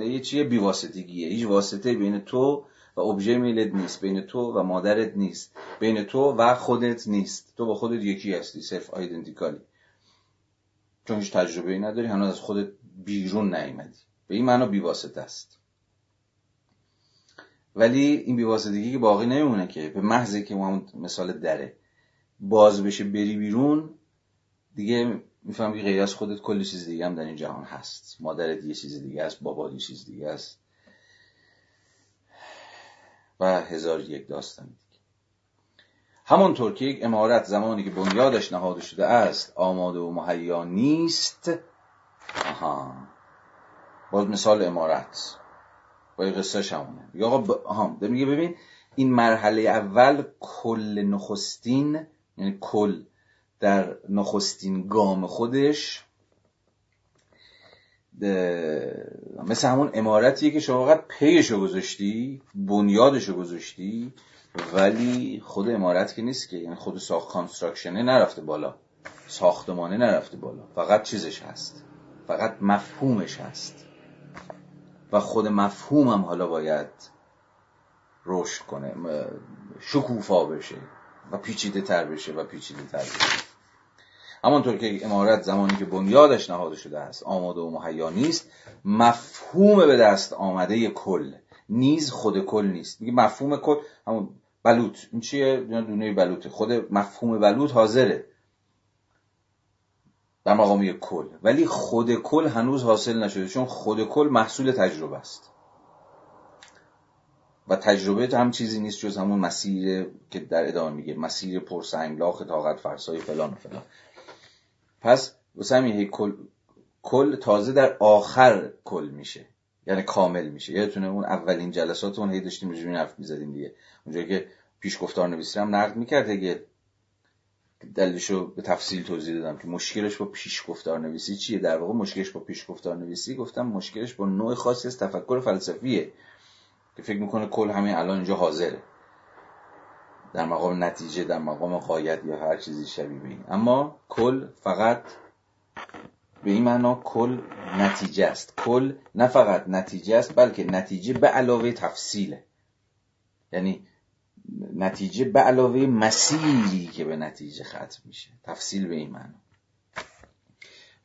یه چیه بیواسطگیه. هیچ واسطه بین تو و ابژه میلت نیست. بین تو و مادرت نیست. بین تو و خودت نیست. تو با خودت یکی هستی صرف آیدنتیکالی چون هیچ تجربه ای نداری هنوز از خودت بیرون نیومدی. به این معنا بیواسطه است. ولی این بیواسطگی که باقی نمیمونه که به محضی که ما مثال دره باز بشه بری بیرون دیگه میفهم که غیر از خودت کلی چیز دیگه هم در این جهان هست. مادرت یه چیز دیگه است بابا یه چیز دیگه است. و هزار یک داستان دیگه. همانطور که یک امارت زمانی که بنیادش نهاده شده است آماده و مهیا نیست. آها. باز مثال امارت. با یه قصه شمونه میگه آقا ب... میگه ببین این مرحله اول کل نخستین یعنی کل در نخستین گام خودش مثل همون امارتیه که شما فقط پیشو گذاشتی بنیادشو گذاشتی ولی خود امارت که نیست که یعنی خود ساخت کانستراکشنه نرفته بالا ساختمانه نرفته بالا فقط چیزش هست فقط مفهومش هست. و خود مفهوم هم حالا باید رشد کنه شکوفا بشه و پیچیده تر بشه و پیچیده تر بشه. همانطور که امارت زمانی که بنیادش نهاده شده است آماده و مهیا نیست مفهوم به دست آمده کل. نیز خود کل نیست. میگه مفهوم کل همون بلوط. این چیه؟ دونه بلوطه. خود مفهوم بلوط حاضره. در مقام یک کل. ولی خود کل هنوز حاصل نشده چون خود کل محصول تجربه است. و تجربه هم چیزی نیست جز همون مسیر که در ادامه میگه. مسیر پرسنگلاخ طاقت فرسای فلان و فلان. پس واسه همین کل کل تازه در آخر کل میشه. یعنی کامل میشه. یادتونه اون اولین جلسات اون هی داشتیم رجوع حرف می‌زدیم دیگه. اونجایی که پیش گفتار نویسی هم نقد می‌کرد دیگه. دلیلشو به تفصیل توضیح دادم که مشکلش با پیش گفتار نویسی چیه؟ در واقع مشکلش با پیش گفتار نویسی گفتم مشکلش با نوع خاصی از تفکر فلسفیه. که فکر می‌کنه کل همین الان اینجا حاضره. در مقام نتیجه در مقام قایت یا هر چیزی شبیه این. اما کل فقط به این معنا کل نتیجه است. کل نه فقط نتیجه است بلکه نتیجه به علاوه تفصیله. یعنی نتیجه به علاوه مسیری که به نتیجه ختم میشه. تفصیل به این معنا.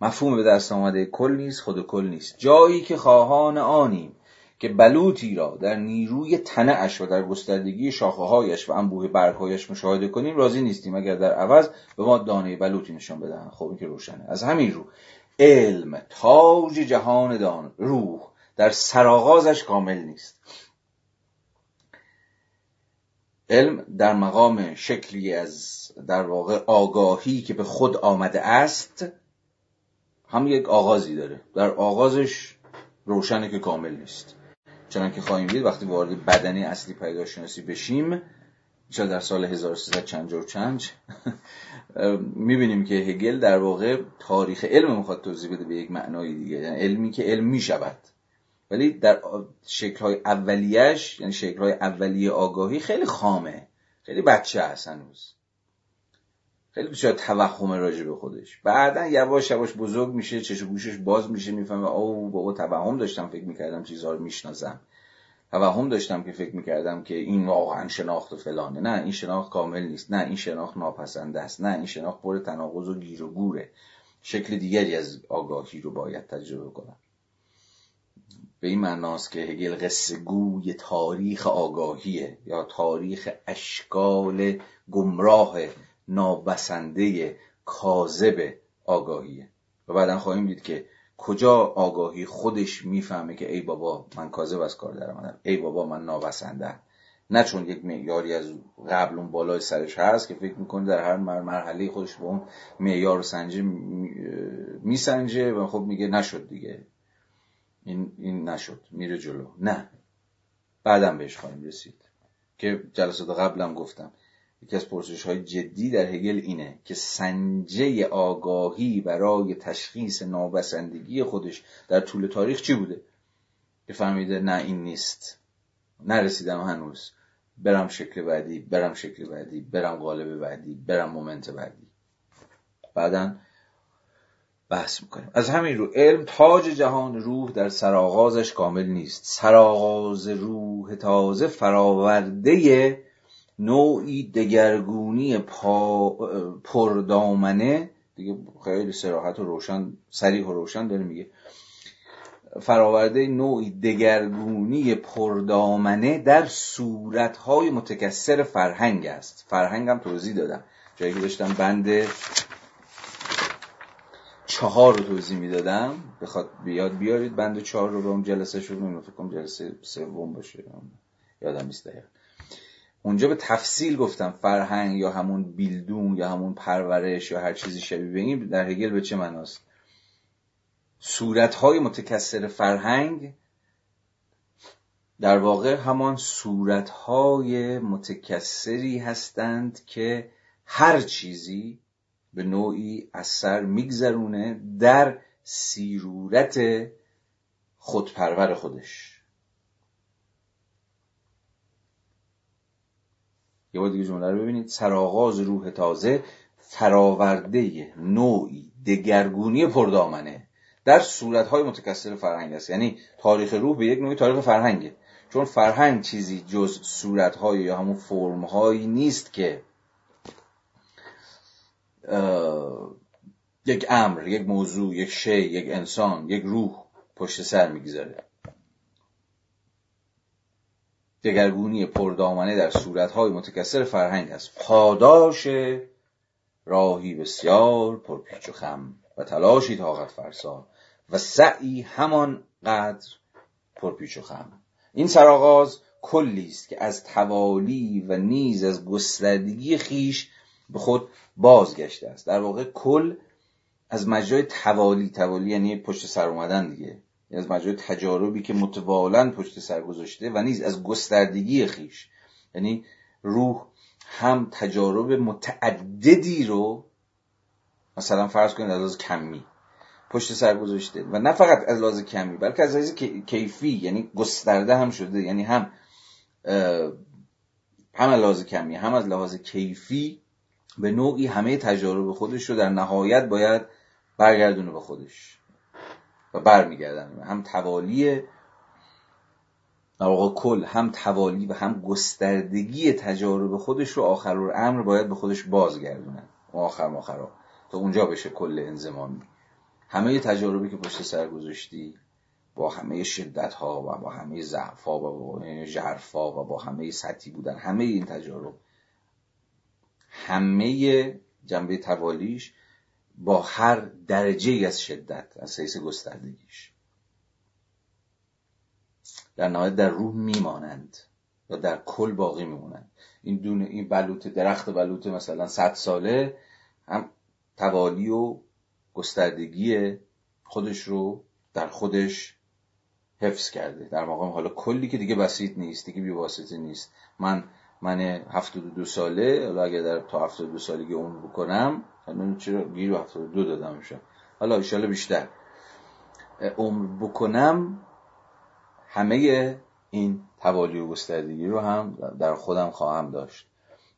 مفهوم به دست آمده کل نیست خود کل نیست. جایی که خواهان آنیم. که بلوطی را در نیروی تنعش و در گستردگی شاخههایش و انبوه برگهایش مشاهده کنیم راضی نیستیم اگر در عوض به ما دانه بلوطی نشان بدهند. خب این که روشنه. از همین رو علم تاج جهان دان روح در سرآغازش کامل نیست. علم در مقام شکلی از در واقع آگاهی که به خود آمده است هم یک آغازی داره. در آغازش روشنه که کامل نیست. چنان که خواهیم دید وقتی وارد بدنی اصلی پیداشناسی بشیم شاید در سال 1300 چند و چند می‌بینیم که هگل در واقع تاریخ علم می‌خواد توضیح بده به یک معنای دیگه. یعنی علمی که علم می‌شود. ولی در شکلهای اولیش یعنی شکلهای اولیه آگاهی خیلی خامه. خیلی بچه هست هنوز. خیلی شاید توهم راجع به خودش. بعدا یواش یواش بزرگ میشه چش گوشش باز میشه می‌فهمه او بابا توهم داشتم فکر می‌کردم چیزها رو می‌شناسم. توهم داشتم که فکر می‌کردم که این واقعا شناخت و فلانه. نه این شناخت کامل نیست. نه این شناخت ناپسنده است. نه این شناخت پر تناقض و گیر و گوره. شکل دیگری از آگاهی رو باید تجربه کنم. به این معناست که هگل قصه گوی تاریخ آگاهیه یا تاریخ اشکال گمراه نابسنده کاذب آگاهیه. و بعدا خواهیم دید که کجا آگاهی خودش می‌فهمه که ای بابا من کاذب از کار در ای بابا من نابسنده نه چون یک معیاری از قبل اون بالای سرش هست که فکر می‌کنه در هر مرحله خودش با اون معیار سنجه میسنجه و خب میگه نشد دیگه. این, این نشد. میره جلو. نه. بعدم بهش خواهیم رسید. که جلسات قبلم گفتم. یکی از پرسش های جدی در هگل اینه که سنجه آگاهی برای تشخیص نابسندگی خودش در طول تاریخ چی بوده؟ که فهمیده نه این نیست. نرسیدم هنوز. برم شکل بعدی برم شکل بعدی برم قالب بعدی برم مومنت بعدی. بعدا بحث می‌کنیم. از همین رو علم تاج جهان روح در سرآغازش کامل نیست. سرآغاز روح تازه فراورده نوعی دگرگونی پا پردامنه. دیگه خیلی سراحت و روشن سریح و روشن داره میگه. فراورده نوعی دگرگونی پردامنه در صورتهای متکسر فرهنگ است. فرهنگ هم توضیح دادم. جایی که داشتم بند چهار رو توضیح می‌دادم. بخواد بیاد بیارید بند چهار رو به اون جلسه شد فکر کنم جلسه سوم باشه. یادم نیست دقیقا. اونجا به تفصیل گفتم فرهنگ یا همون بیلدون یا همون پرورش یا هر چیزی شبیه به این در هگل به چه معناست؟ صورتهای متکثر فرهنگ در واقع همان صورتهای متکثری هستند که هر چیزی به نوعی اثر میگذرونه در سیرورت خودپرور خودش. یه بار دیگه جمله رو ببینید. سرآغاز روح تازه فراورده نوعی دگرگونی پردامنه. در صورتهای متکثر فرهنگ است. یعنی تاریخ روح به یک نوعی تاریخ فرهنگه. چون فرهنگ چیزی جز صورتهای یا همون فرمهایی نیست که یک امر یک موضوع یک شی یک انسان یک روح پشت سر می‌گذاره. دگرگونی پردامنه در صورتهای متکثر فرهنگ است. پاداش راهی بسیار پرپیچ و خم و تلاشی طاقت فرسا و سعی همان قدر پرپیچ و خم. این سرآغاز کلی است که از توالی و نیز از گستردگی خیش به خود بازگشته است. در واقع کل از مجرای توالی توالی یعنی پشت سر اومدن دیگه. از مجرای تجاربی که متوالا پشت سر گذاشته و نیز از گستردگی خیش. یعنی روح هم تجارب متعددی رو مثلا فرض کنید از لحاظ کمی پشت سر گذاشته و نه فقط از لحاظ کمی بلکه از لحاظ کیفی یعنی گسترده هم شده یعنی هم هم از لحاظ کمی هم از لحاظ کیفی به نوعی همه تجارب خودش رو در نهایت باید برگردونه به خودش. و برمیگردن. هم توالی در کل هم توالی و هم گستردگی تجارب خودش رو آخر امر باید به خودش بازگردونه آخر ماخرا. تا اونجا بشه کل انزمامی همه تجاربی که پشت سر گذاشتی با همه شدت ها و با همه ضعف ها و با جرف و با همه سطحی بودن همه این تجارب همه جنبه توالیش با هر درجه از شدت از حیث گستردگیش. در نهایت در روح میمانند و در کل باقی میمونند این دونه این بلوط درخت بلوط مثلا صد ساله هم توالی و گستردگی خودش رو در خودش حفظ کرده. در مقام حالا کلی که دیگه بسیط نیست دیگه بیواسطه نیست. من من 72 ساله حالا اگر در تا 72 سالگی عمر بکنم چرا گیر 72 دادم میشه حالا ایشالا بیشتر. عمر بکنم همه این توالی و گستردگی رو هم در خودم خواهم داشت.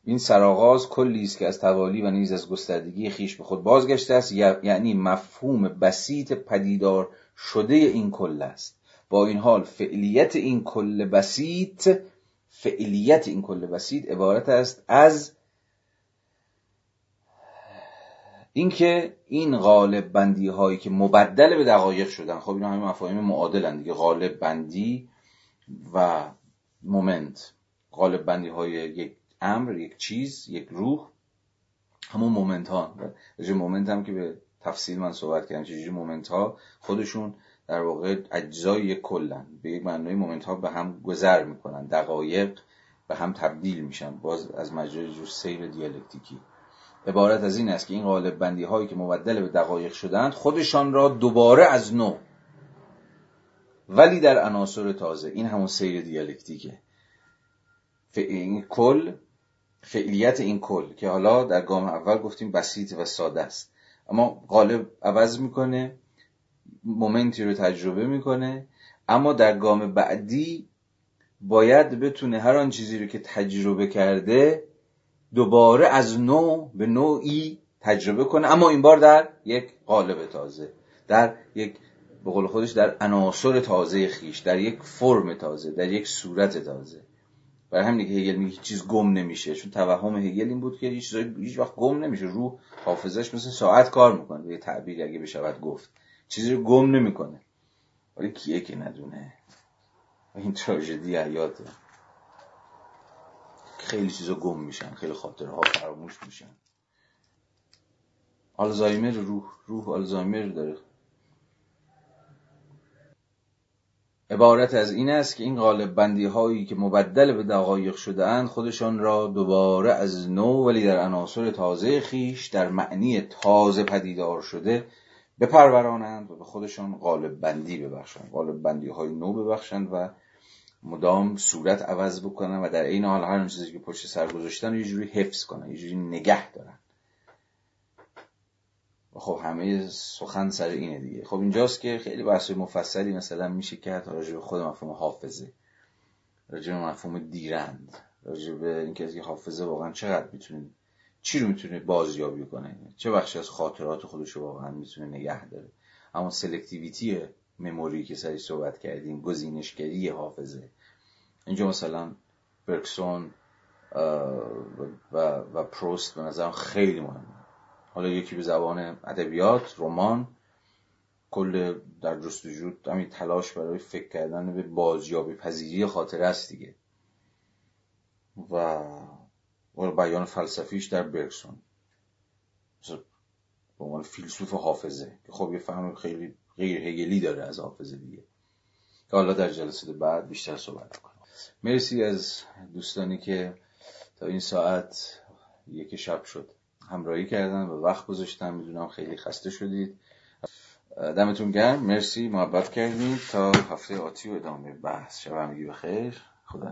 این سرآغاز کلی است که از توالی و نیز از گستردگی خیش به خود بازگشته است. یعنی مفهوم بسیط پدیدار شده این کل است. با این حال فعلیت این کل بسیط فعلیت این کل بسیط عبارت است از اینکه این قالب بندی هایی که مبدل به دقایق شدن خب اینا همه مفاهیم معادلن دیگه قالب بندی و moment. قالب بندی های یک امر یک چیز یک روح همون moment ها moment هم که به تفصیل من صحبت کردم چجوری moment ها خودشون در واقع اجزای کلن. به یک معنای moment ها به هم گذر می‌کنن. دقایق به هم تبدیل میشن. باز از مجرای جور سیر دیالکتیکی. عبارت از این است که این غالب بندی هایی که مبدل به دقایق شدند خودشان را دوباره از نو. ولی در عناصر تازه. این همون سیر دیالکتیکه. این کل فعلیت این کل که حالا در گام اول گفتیم بسیط و ساده است. اما غالب عوض می‌کنه. مومنتی رو تجربه می‌کنه. اما در گام بعدی باید بتونه هر آن چیزی رو که تجربه کرده دوباره از نو به نوعی تجربه کنه. اما این بار در یک قالب تازه در یک به قول خودش در عناصر تازه خیش در یک فرم تازه در یک صورت تازه. برای همین که هگل میگه چیز گم نمیشه چون توهم هگل این بود که هیچ هیچ وقت گم نمیشه. روح حافظش مثل ساعت کار می‌کنه به تعبیری اگه بشود گفت. چیزی رو گم نمی‌کنه. ولی کیه که ندونه؟ این تراژدی حیاته. خیلی چیزا گم میشن خیلی خاطرها فراموش میشن. آلزایمر روح روح آلزایمر داره. عبارت از این است که این غالب بندی هایی که مبدل به دقایق شده اند خودشان را دوباره از نو ولی در عناصر تازه خیش در معنی تازه پدیدار شده بپرورانند و به خودشان غالب بندی ببخشند. غالب بندی های نو ببخشند و مدام صورت عوض بکنن و در این حال هر چیزی که پشت سر گذاشتن یه جوری حفظ کنن یه جوری نگه دارن و خب همه سخن سر اینه دیگه. خب اینجاست که خیلی بحث مفصلی مثلا میشه کرد. راجع به خود مفهوم حافظه راجع به مفهوم دیرند راجع به اینکه حافظه واقعا چقدر می‌تونه چی رو می‌تونه بازیابی کنه؟ چه بخشی از خاطرات خودش رو واقعا می‌تونه نگه داره؟ اما سلکتیویتی مموری که سری صحبت کردیم گزینشگری حافظه. اینجا مثلا برکسون و, و پروست به نظرم خیلی مهمه. حالا یکی به زبان ادبیات رمان. کل در جستجو همین تلاش برای فکر کردن به بازیابی پذیری خاطره است دیگه. و بیان فلسفیش در برکسون به عنوان فیلسوف حافظه که خب یه فهم خیلی غیر هگلی داره از حافظه دیگه. که حالا در جلسه بعد بیشتر صحبت کنم مرسی از دوستانی که تا این ساعت یک شب شد. همراهی کردن و وقت گذاشتن. می‌دونم خیلی خسته شدید. دمتون گرم. مرسی. محبت کردید تا هفته آتی و ادامه بحث. شب همگی بخیر. خدا